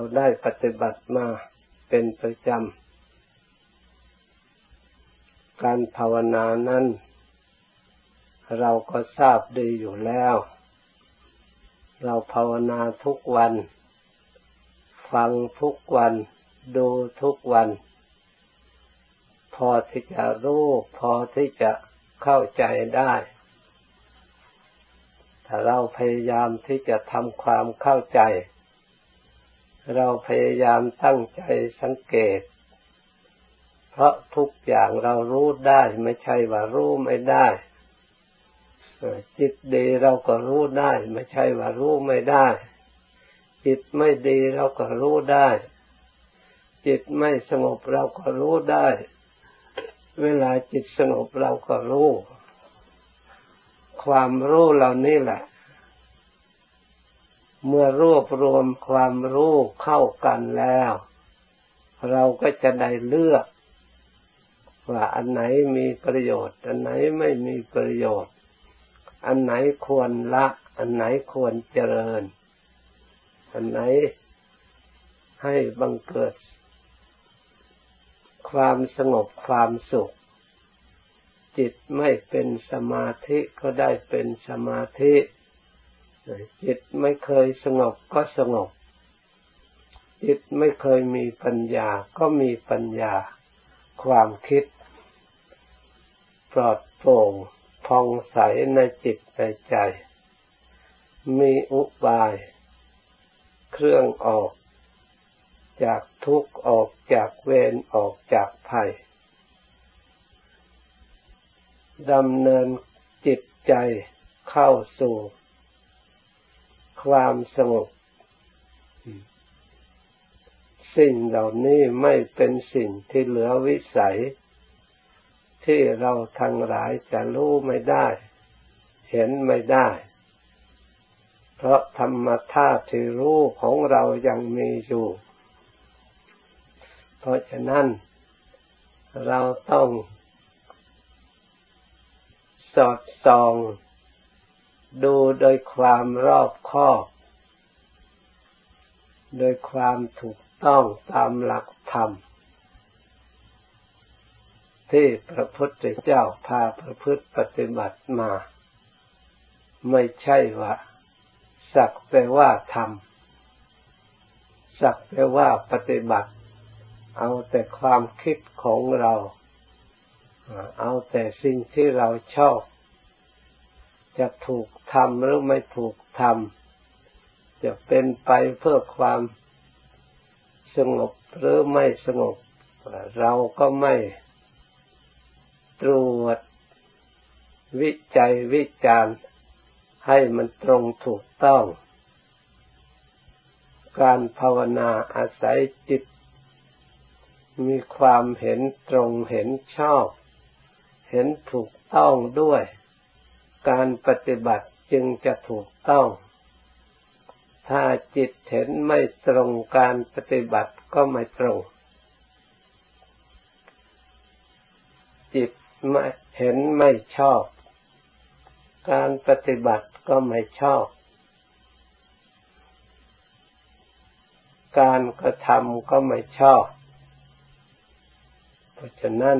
เราได้ปฏิบัติมาเป็นประจำ การภาวนานั้น เราก็ทราบดีอยู่แล้ว เราภาวนาทุกวัน ฟังทุกวัน ดูทุกวัน พอที่จะรู้พอที่จะเข้าใจได้ถ้าเราพยายามที่จะทำความเข้าใจ เราพยายามตั้งใจสังเกต เพราะทุกอย่างเรารู้ได้ไม่ใช่ว่ารู้ไม่ได้จิตดีเราก็รู้ได้ ไม่ใช่ว่ารู้ไม่ได้ จิตไม่ดีเราก็รู้ได้ จิตไม่สงบเราก็รู้ได้ เวลาจิตสงบเราก็รู้ ความรู้เหล่านี้แหละ เมื่อรวบรวมความรู้เข้ากันแล้ว เราก็จะได้เลือกว่าอันไหนมีประโยชน์ อันไหนไม่มีประโยชน์ อันไหนควรละ อันไหนควรเจริญ อันไหนให้บังเกิด ความสงบความสุข จิตไม่เป็นสมาธิก็ได้เป็นสมาธิ จิตไม่เคยสงบก็สงบ จิตไม่เคยมีปัญญาก็มีปัญญา ความคิด ปลอดโปร่งพองใสในจิตในใจ มีอุบาย เครื่องออกจากทุกข์ออกจากเวรออกจากภัยดำเนินจิตใจเข้าสู่ ความสงบ สิ่งเหล่านี้ไม่เป็นสิ่งที่เหลือวิสัย ที่เราทั้งหลายจะรู้ไม่ได้ เห็นไม่ได้ เพราะธรรมธาตุที่รู้ของเรายังมีอยู่ เพราะฉะนั้นเราต้องสอดส่อง ดูโดยความรอบคอบ โดยความถูกต้องตามหลักธรรม ที่พระพุทธเจ้าพาประพฤติปฏิบัติมา ไม่ใช่ว่า สักแต่ว่าทำสักแต่ว่าปฏิบัติ เอาแต่ความคิดของเรา เอาแต่สิ่งที่เราชอบ จะถูกทำหรือไม่ถูกทำจะเป็นไปเพื่อความสงบหรือไม่สงบ เราก็ไม่ตรวจวิจัยวิจารณ์ให้มันตรงถูกต้อง การภาวนาอาศัยจิต มีความเห็นตรงเห็นชอบ เห็นถูกต้องด้วย การปฏิบัติจึงจะถูกต้อง ถ้าจิตเห็นไม่ตรงการปฏิบัติก็ไม่ตรง จิตไม่เห็นไม่ชอบ การปฏิบัติก็ไม่ชอบ การกระทำก็ไม่ชอบ เพราะฉะนั้น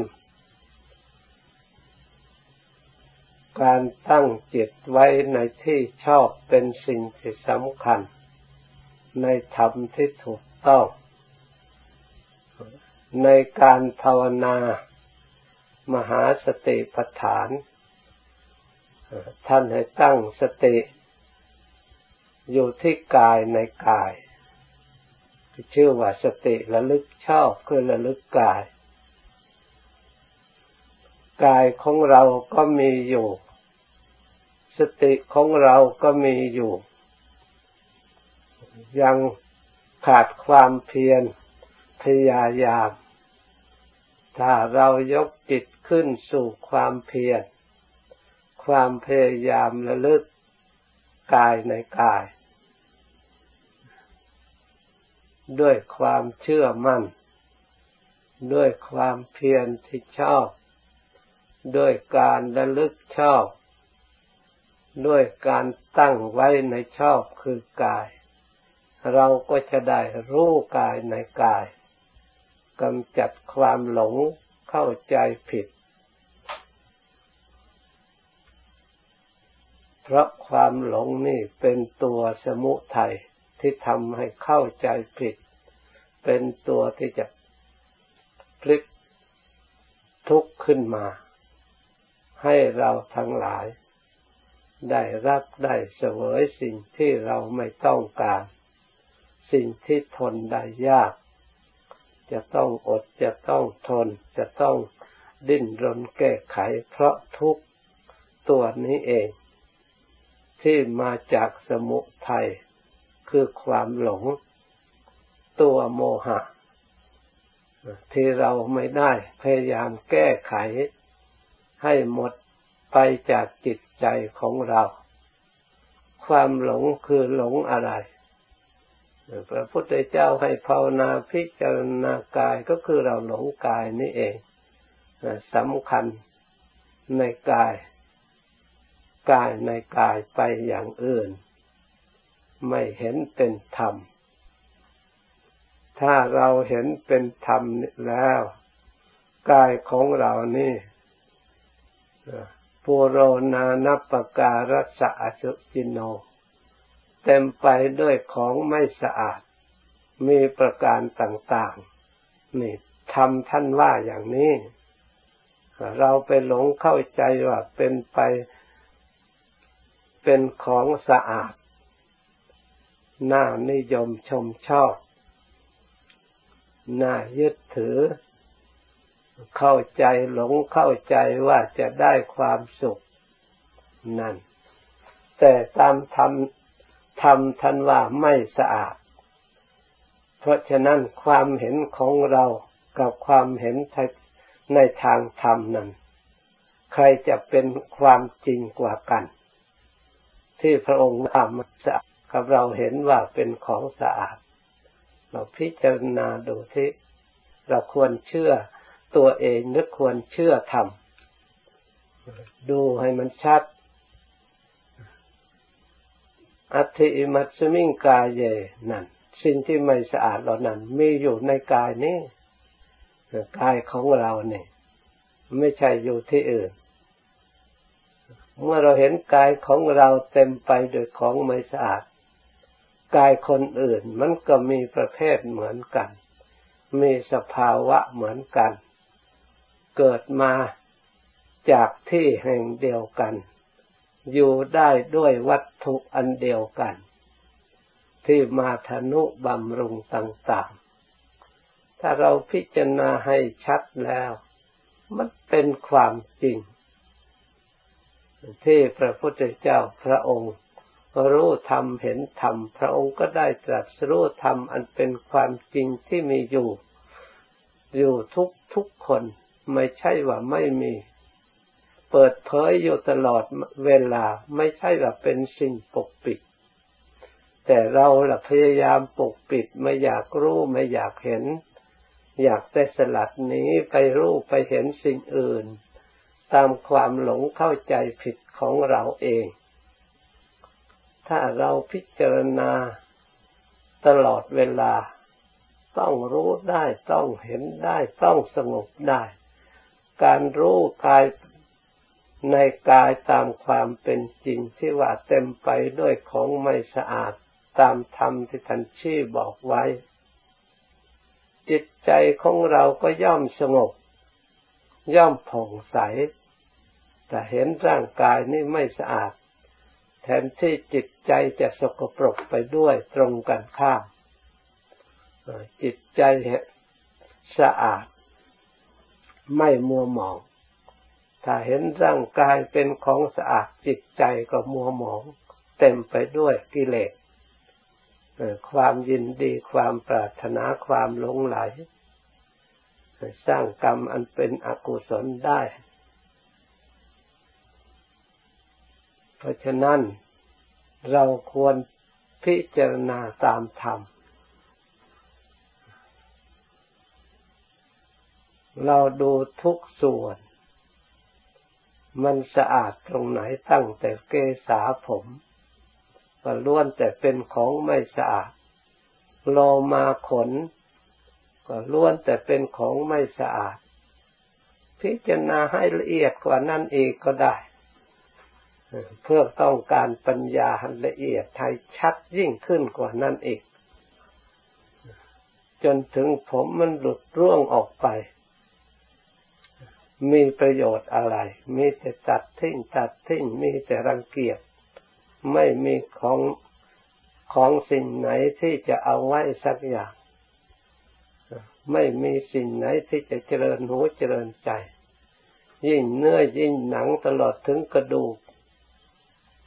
การตั้งจิตไว้ในที่ชอบเป็นสิ่งที่สำคัญ ในธรรมที่ถูกต้อง ในการภาวนามหาสติปัฏฐาน ท่านให้ตั้งสติอยู่ที่กายในกายชื่อว่าสติระลึกชอบคือระลึกกาย กายของเราก็มีอยู่ สติของเราก็มีอยู่ ยังขาดความเพียรพยายาม ถ้าเรายกจิตขึ้นสู่ความเพียร ความพยายามระลึกกายในกาย ด้วยความเชื่อมั่น ด้วยความเพียรที่ชอบ ด้วยการระลึกชอบ ด้วยการตั้งไว้ในชอบคือกาย เราก็จะได้รู้กายในกายกำจัดความหลงเข้าใจผิด เพราะความหลงนี่เป็นตัวสมุทัยที่ทำให้เข้าใจผิด เป็นตัวที่จะพลิกทุกข์ขึ้นมา ให้เราทั้งหลาย ได้รับได้เสวยสิ่งที่เราไม่ต้องการ สิ่งที่ทนได้ยาก จะต้องอดจะต้องทน จะต้องดิ้นรนแก้ไขเพราะทุกตัวนี้เอง ที่มาจากสมุทัยคือความหลง ตัวโมหะ ที่เราไม่ได้พยายามแก้ไข ให้หมดไปจากจิตใจของเรา ความหลงคือหลงอะไรพระพุทธเจ้าให้ภาวนาพิจารณากายก็คือเราหลงกายนี่เองสำคัญในกาย กายในกายไปอย่างอื่น ไม่เห็นเป็นธรรม ถ้าเราเห็นเป็นธรรมแล้ว กายของเรานี่ ปุโรนานัปการัสอสุจิโน เต็มไปด้วยของไม่สะอาด มีประการต่างๆ นี่ทำท่านว่าอย่างนี้ เราไปหลงเข้าใจว่าเป็นไปเป็นของสะอาด น่านิยมชมชอบ น่ายึดถือ เข้าใจหลงเข้าใจว่าจะได้ความสุขนั่น แต่ตามธรรมธรรมท่านว่าไม่สะอาด เพราะฉะนั้นความเห็นของเรากับความเห็นในทางธรรมนั้น ใครจะเป็นความจริงกว่ากัน ที่พระองค์ทำสะอาดกับเราเห็นว่าเป็นของสะอาด เราพิจารณาดูที่เราควรเชื่อ ตัวเองหรือควรเชื่อธรรมดูให้มันชัด อัติมัตสมิงกายเยนั่น สิ่งที่ไม่สะอาดเหล่านั้น มีอยู่ในกายนี้กายของเราเนี่ยไม่ใช่อยู่ที่อื่น เมื่อเราเห็นกายของเราเต็มไปด้วยของไม่สะอาด กายคนอื่นมันก็มีประเภทเหมือนกัน มีสภาวะเหมือนกัน เกิดมาจากที่แห่งเดียวกัน อยู่ได้ด้วยวัตถุอันเดียวกัน ที่มาทนุบำรุงต่างๆ ถ้าเราพิจารณาให้ชัดแล้ว มันเป็นความจริง ที่พระพุทธเจ้าพระองค์รู้ธรรมเห็นธรรมพระองค์ก็ได้ตรัสรู้ธรรมอันเป็นความจริงที่มีอยู่ อยู่ทุกทุกคน ไม่ใช่ว่าไม่มี เปิดเผยอยู่ตลอดเวลาไม่ใช่ว่าเป็นสิ่งปกปิด แต่เราละพยายามปกปิดไม่อยากรู้ไม่อยากเห็น อยากแต่สลัดนี้ไปรู้ไปเห็นสิ่งอื่น ตามความหลงเข้าใจผิดของเราเอง ถ้าเราพิจารณาตลอดเวลาต้องรู้ได้ต้องเห็นได้ต้องสงบได้ การรู้กายในกายตามความเป็นจริงที่ว่าเต็มไปด้วยของไม่สะอาดตามธรรมที่ท่านชี้บอกไว้ จิตใจของเราก็ย่อมสงบ ย่อมผ่องใส แต่เห็นร่างกายนี่ไม่สะอาด แทนที่จิตใจจะสกปรกไปด้วยตรงกันข้ามจิตใจสะอาด ไม่มัวหมอง ถ้าเห็นร่างกายเป็นของสะอาดจิตใจก็มัวหมอง เต็มไปด้วยกิเลสความยินดีความปรารถนาความหลงไหล สร้างกรรมอันเป็นอกุศลได้ เพราะฉะนั้นเราควรพิจารณาตามธรรม เราดูทุกส่วน มันสะอาดตรงไหนตั้งแต่เกษาผมก็ล้วนแต่เป็นของไม่สะอาดโลมาขน ก็ล้วนแต่เป็นของไม่สะอาด พิจารณาให้ละเอียดกว่านั้นเอีกก็ได้ เพื่อต้องการปัญญาละเอียดให้ชัดยิ่งขึ้นกว่านั้นอีกจนถึงผมมันหลุดร่วงออกไป มีประโยชน์อะไร มีแต่ตัดทิ้งตัดทิ้งมีแต่รังเกียจ ไม่มีของของสิ่งไหนที่จะเอาไว้สักอย่าง ไม่มีสิ่งไหนที่จะเจริญหูเจริญใจ ยิ่งเนื้อยิ่งหนังตลอดถึงกระดูก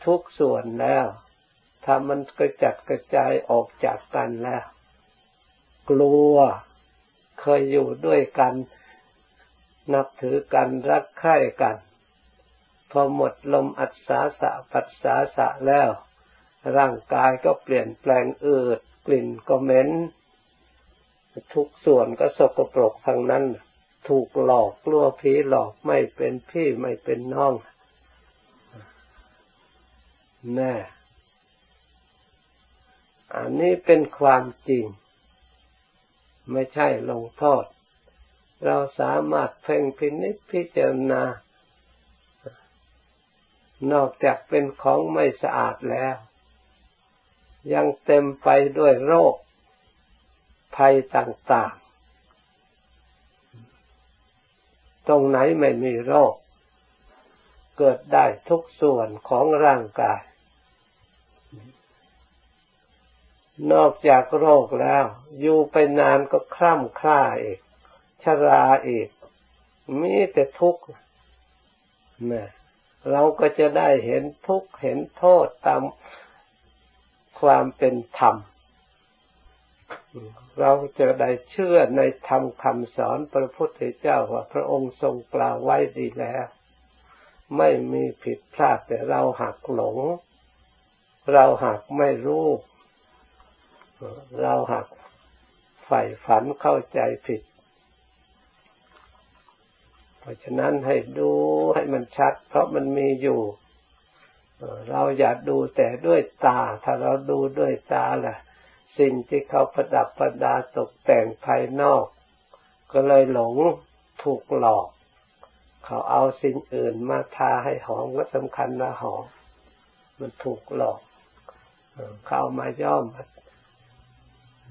ทุกส่วนแล้ว ถ้ามันกระจัดกระจายออกจากกันแล้ว กลัวเคยอยู่ด้วยกัน นับถือกันรักใคร่กัน พอหมดลมอัศสาสะปัสสาสะแล้ว ร่างกายก็เปลี่ยนแปลงอืดกลิ่นก็เหม็นทุกส่วนก็สกปรกทั้งนั้น ถูกหลอกกลัวผีหลอกไม่เป็นพี่ไม่เป็นน้องแน่อันนี้เป็นความจริง ไม่ใช่ลงโทษ เราสามารถเพ่งพินิจพิจารณา นอกจากเป็นของไม่สะอาดแล้ว ยังเต็มไปด้วยโรค ภัยต่างๆ ตรงไหนไม่มีโรค เกิดได้ทุกส่วนของร่างกาย นอกจากโรคแล้ว อยู่ไปนานก็คล่ำคล้าอีก ชราอีก มีแต่ทุกข์นะเราก็จะได้เห็นทุกข์เห็นโทษตามความเป็นธรรม เราจะได้เชื่อในธรรมคำสอนพระพุทธเจ้าว่าพระองค์ทรงกล่าวไว้ดีแล้ว ไม่มีผิดพลาดแต่เราหักหลง เราหักไม่รู้ เราหักใฝ่ฝันเข้าใจผิด เพราะฉะนั้นให้ดูให้มันชัด เพราะมันมีอยู่ เราอย่าดูแต่ด้วยตา ถ้าเราดูด้วยตาล่ะ สิ่งที่เขาประดับประดาตกแต่งภายนอก ก็เลยหลงถูกหลอก เขาเอาสิ่งอื่นมาทาให้หอมก็สำคัญนะหอม มันถูกหลอก เขามาย่อม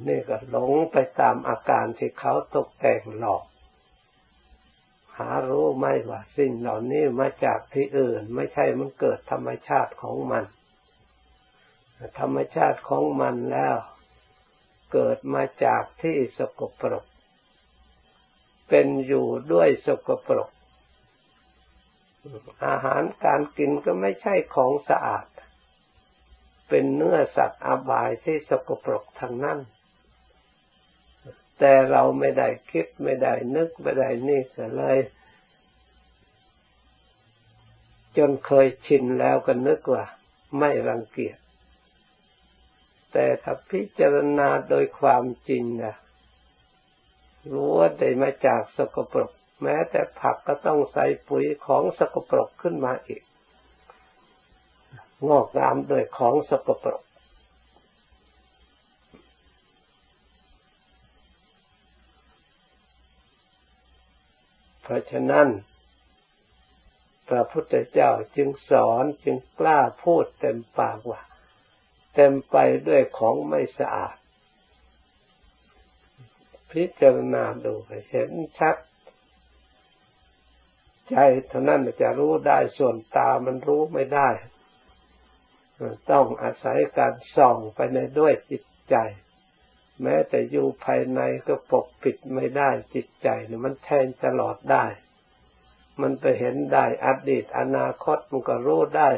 นี่ก็หลงไปตามอาการที่เขาตกแต่งหลอก หารู้ไหมว่าสิ่งเหล่านี้มาจากที่อื่น ไม่ใช่มันเกิดธรรมชาติของมัน ธรรมชาติของมันแล้ว เกิดมาจากที่สกปรก เป็นอยู่ด้วยสกปรก อาหารการกินก็ไม่ใช่ของสะอาด เป็นเนื้อสัตว์อบายที่สกปรกทั้งนั้น แต่เราไม่ได้คิดไม่ได้นึกไม่ได้นี่ก็เลย จนเคยชินแล้วก็นึกว่า ไม่รังเกียจแต่ถ้าพิจารณาโดยความจริงนะรู้ว่าได้มาจากสกปรก แม้แต่ผักก็ต้องใส่ปุ๋ยของสกปรกขึ้นมาอีก งอกงามโดยของสกปรก เพราะฉะนั้นพระพุทธเจ้าจึงสอนจึงกล้าพูดเต็มปากว่า เต็มไปด้วยของไม่สะอาด พิจารณาดูเห็นชัด ใจเท่านั้นจะรู้ได้ส่วนตามันรู้ไม่ได้ ต้องอาศัยการส่องไปในด้วยจิตใจ แม้แต่อยู่ภายในก็ปกปิดไม่ได้จิตใจเนี่ยมันแทงตลอดได้ มันไปเห็นได้อดีตอนาคตมันก็รู้ได้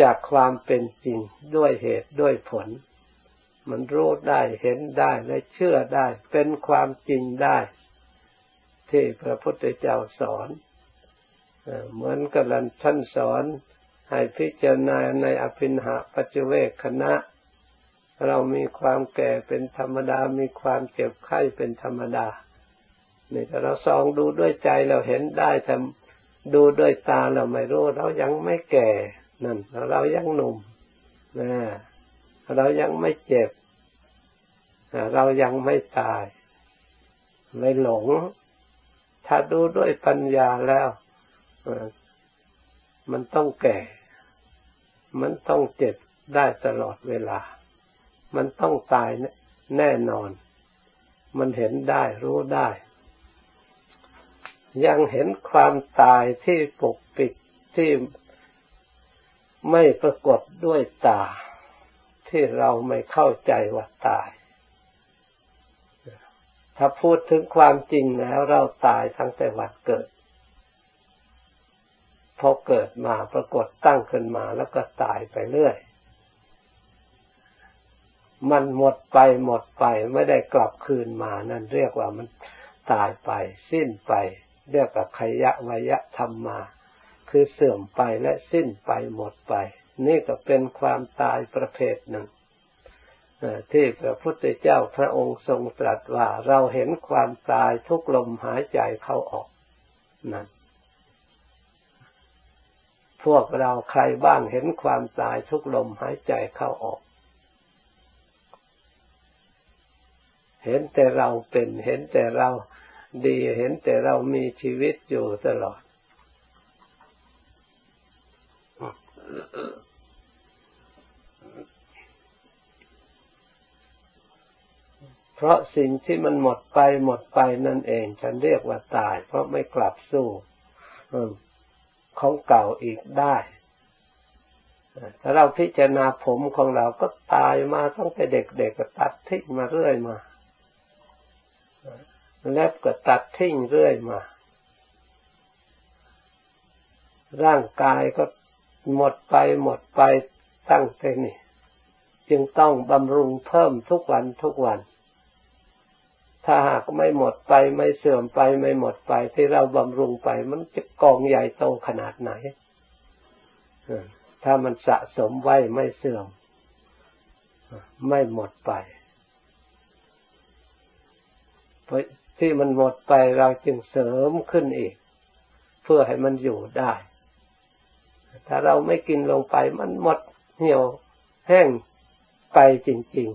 จากความเป็นจริงด้วยเหตุด้วยผล มันรู้ได้เห็นได้และเชื่อได้ เป็นความจริงได้ ที่พระพุทธเจ้าสอนเหมือนกับท่านสอนให้พิจารณาในอภินหาปัจเวกคณะ เรามีความแก่เป็นธรรมดา มีความเจ็บไข้เป็นธรรมดานี่แต่เราส่องดูด้วยใจเราเห็นได้แต่ดูด้วยตาเราไม่รู้ เรายังไม่แก่นั่นเรายังหนุ่มนะเรายังไม่เจ็บเรายังไม่ตาย ไม่หลง ถ้าดูด้วยปัญญาแล้วมันต้องแก่ มันต้องเจ็บได้ตลอดเวลา มันต้องตายแน่นอน มันเห็นได้รู้ได้ ยังเห็นความตายที่ปกปิดที่ไม่ปรากฏด้วยตา ที่เราไม่เข้าใจว่าตาย ถ้าพูดถึงความจริงแล้วเราตายทั้งแต่วันเกิดพอเกิดมาปรากฏตั้งขึ้นมาแล้วก็ตายไปเรื่อย มันหมดไปหมดไปไม่ได้กลับคืนมานั่นเรียกว่ามันตายไป สิ้นไป เรียกว่าขยะวยะธรรมมา คือเสื่อมไปและสิ้นไปหมดไป นี่ก็เป็นความตายประเภทหนึ่งที่พระพุทธเจ้าพระองค์ทรงตรัสว่าเราเห็นความตายทุกลมหายใจเข้าออกนั่นพวกเราใครบ้างเห็นความตายทุกลมหายใจเข้าออก เห็นแต่เราเป็นเห็นแต่เราดีเห็นแต่เรามีชีวิตอยู่ตลอด เพราะสิ่งที่มันหมดไปหมดไปนั่นเอง ฉันเรียกว่าตาย เพราะไม่กลับสู้ของเก่าอีกได้ถ้าเราพิจารณาผมของเราก็ตายมาตั้งแต่เด็กๆก็ตัดทิ้งมาเรื่อยมา เล็บก็ตัดทิ้งเรื่อยมา ร่างกายก็หมดไปหมดไปตั้งแต่นี่จึงต้องบำรุงเพิ่มทุกวันทุกวัน ถ้าหากไม่หมดไปไม่เสื่อมไปไม่หมดไปที่เราบำรุงไป มันจะกองใหญ่โตขนาดไหน ถ้ามันสะสมไว้ไม่เสื่อม ไม่หมดไป ที่มันหมดไปเราจึงเสริมขึ้นอีก เพื่อให้มันอยู่ได้ ถ้าเราไม่กินลงไปมันหมดเหี่ยวแห้งไปจริง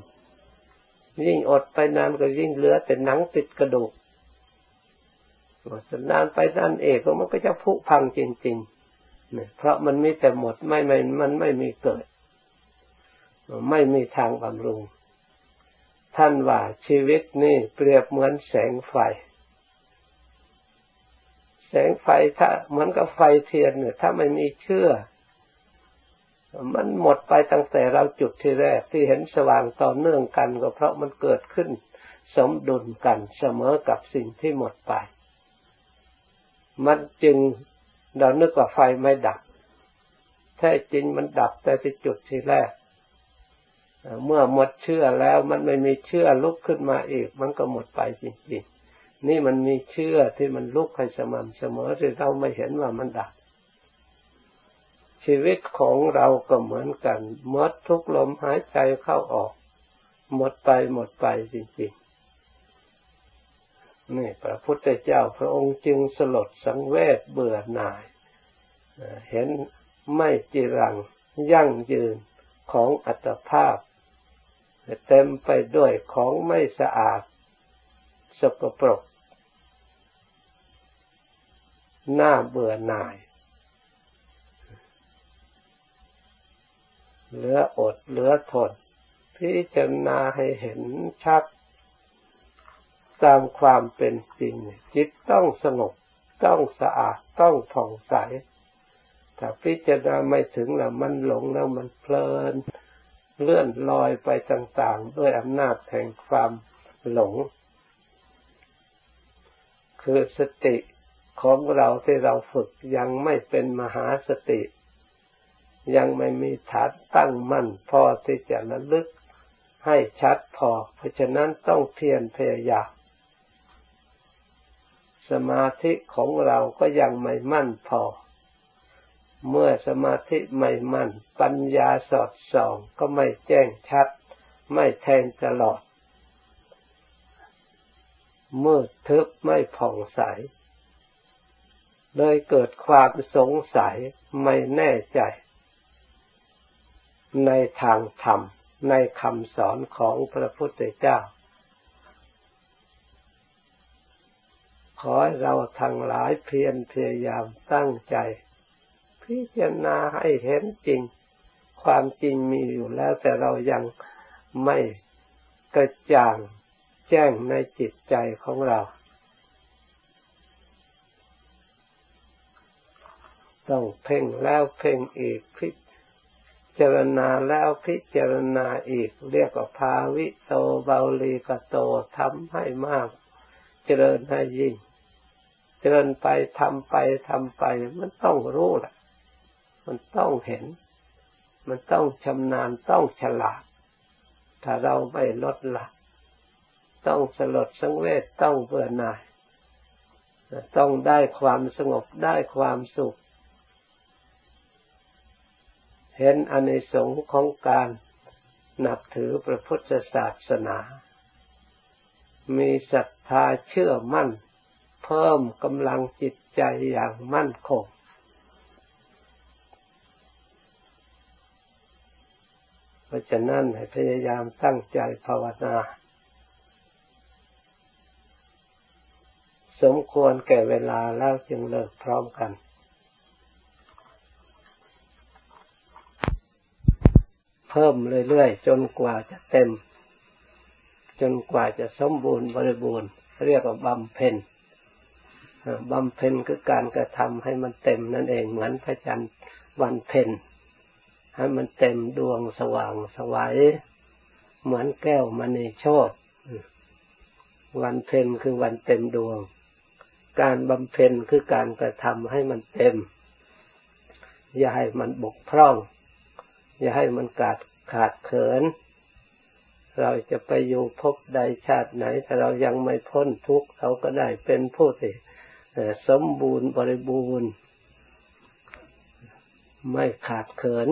ๆ ยิ่งอดไปนานก็ยิ่งเหลือแต่หนังติดกระดูกนานไปนานเอกมันก็จะผุพังจริงๆเนี่ยเพราะมันมีแต่หมดไม่ไม่มันไม่มีเกิด ไม่มีทางบำรุง ท่านว่าชีวิตนี่เปรียบเหมือนแสงไฟ แสงไฟถ้าเหมือนกับไฟเทียนเนี่ยถ้าไม่มีเชื่อ มันหมดไปตั้งแต่เราจุดที่แรกที่เห็นสว่างต่อเนื่องกันก็เพราะมันเกิดขึ้นสมดุลกันเสมอกับสิ่งที่หมดไป มันจึงเรานึกว่าไฟไม่ดับ แท้จริงมันดับแต่ที่จุดที่แรก เมื่อหมดเชื่อแล้วมันไม่มีเชื่อลุกขึ้นมาอีก มันก็หมดไปจริงๆ นี่มันมีเชื่อที่มันลุกให้สม่ำเสมอที่เราไม่เห็นว่ามันดับชีวิตของเราก็เหมือนกันหมดทุกลมหายใจเข้าออก หมดไปหมดไปจริงๆ นี่พระพุทธเจ้าพระองค์จึงสลดสังเวชเบื่อหน่าย เห็นไม่จีรังยั่งยืนของอัตภาพ เต็มไปด้วยของไม่สะอาด สกปรกหน้าเบื่อหน่าย เหลืออดเหลือทนพิจารณาให้เห็นชัดตามความเป็นจริง จิตต้องสงบต้องสะอาดต้องผ่องใส ถ้าพิจารณาไม่ถึงแล้วมันหลงแล้วมันเพลิน เลื่อนลอยไปต่างๆ ด้วยอำนาจแห่งความหลง คือสติของเราที่เราฝึกยังไม่เป็นมหาสติ ยังไม่มีฐานตั้งมั่นพอที่จะระลึกให้ชัดพอ เพราะฉะนั้นต้องเพียรพยายามสมาธิของเราก็ยังไม่มั่นพอ เมื่อสมาธิไม่มัน่น ปัญญาสอดส่องก็ไม่แจ้งชัด ไม่แทงตลอด มืดทึบไม่ผ่องใส เลยเกิดความสงสัยไม่แน่ใจ ในทางธรรม ในคำสอนของพระพุทธเจ้า ขอให้เราทั้งหลายเพียรพยายามตั้งใจ พิจารณาให้เห็นจริง ความจริงมีอยู่แล้วแต่เรายังไม่กระจ่างแจ้งในจิตใจของเรา ต้องเพ่งแล้วเพ่งอีกพิจารณาแล้วพิจารณาอีก เรียกว่าภาวิโตเบาลีกโตทำให้มาก เจริญให้ยิ่ง เจริญไปทำไปทำไป มันต้องรู้แหละ มันต้องเห็น มันต้องชำนาญต้องฉลาด ถ้าเราไม่ลดละ ต้องสลดสังเวชต้องเบื่อหน่าย ต้องได้ความสงบได้ความสุข เห็นอนิสงส์ของการนับถือพระพุทธศาสนา มีศรัทธาเชื่อมั่น เพิ่มกำลังจิตใจอย่างมั่นคง เพราะฉะนั้นให้พยายามตั้งใจภาวนา สมควรแก่เวลาแล้วจึงเลิกพร้อมกันเพิ่มเรื่อยๆจนกว่าจะเต็ม จนกว่าจะสมบูรณ์บริบูรณ์ เรียกว่าบำเพ็ญบำเพ็ญคือการกระทำให้มันเต็มนั่นเองเหมือนพระจันทร์วันเพ็ญ ให้มันเต็มดวงสว่างสวัยเหมือนแก้วมณีโชตวันเพ็ญคือวันเต็มดวง การบำเพ็ญคือการกระทำให้มันเต็ม อย่าให้มันบกพร่อง อย่าให้มันขาดขาดเขิน เราจะไปอยู่พบใดชาติไหน ถ้าเรายังไม่พ้นทุกข์เราก็ได้เป็นผู้ที่สมบูรณ์บริบูรณ์ ไม่ขาดเขิน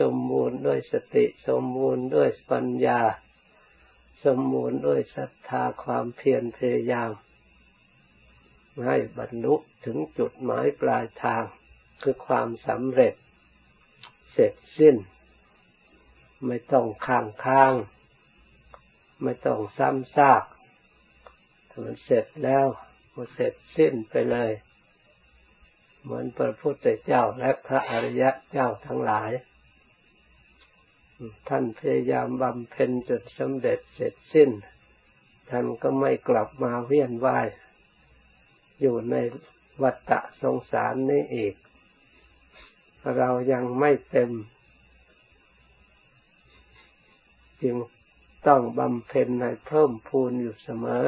สมบูรณ์ด้วยสติ สมบูรณ์ด้วยปัญญา สมบูรณ์ด้วยศรัทธาความเพียรพยายามให้บรรลุถึงจุดหมายปลายทางคือความสำเร็จ เสร็จสิ้น ไม่ต้องค้างค้าง ไม่ต้องซ้ำซากถ้ามันเสร็จแล้วมันเสร็จสิ้นไปเลย เหมือนพระพุทธเจ้าและพระอริยะเจ้าทั้งหลาย ท่านพยายามบำเพ็ญจนสำเร็จเสร็จสิ้น ท่านก็ไม่กลับมาเวียนว่าย อยู่ในวัฏฏะสงสารนี้อีก เรายังไม่เต็ม จึงต้องบำเพ็ญให้เพิ่มพูนอยู่เสมอ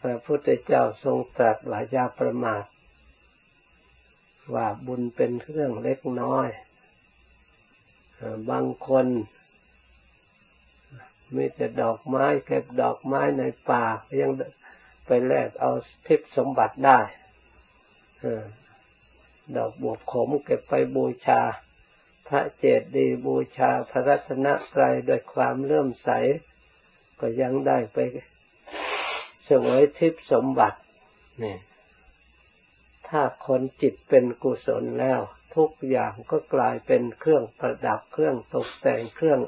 พระพุทธเจ้าทรงตรัสว่ายาประมาท ว่าบุญเป็นเรื่องเล็กน้อย บางคนมีแต่ดอกไม้เก็บดอกไม้ในป่ายังไปแลกเอาทิพสมบัติได้ดอกบวบขมเก็บไปบูชา พระเจดีย์บูชาพระรัตนตรัยด้วยความเลื่อมใส ก็ยังได้ไปเสวยทิพสมบัตินี่ ถ้าคนจิตเป็นกุศลแล้ว ทุกอย่างก็กลายเป็นเครื่องประดับเครื่องตกแต่งเครื่อง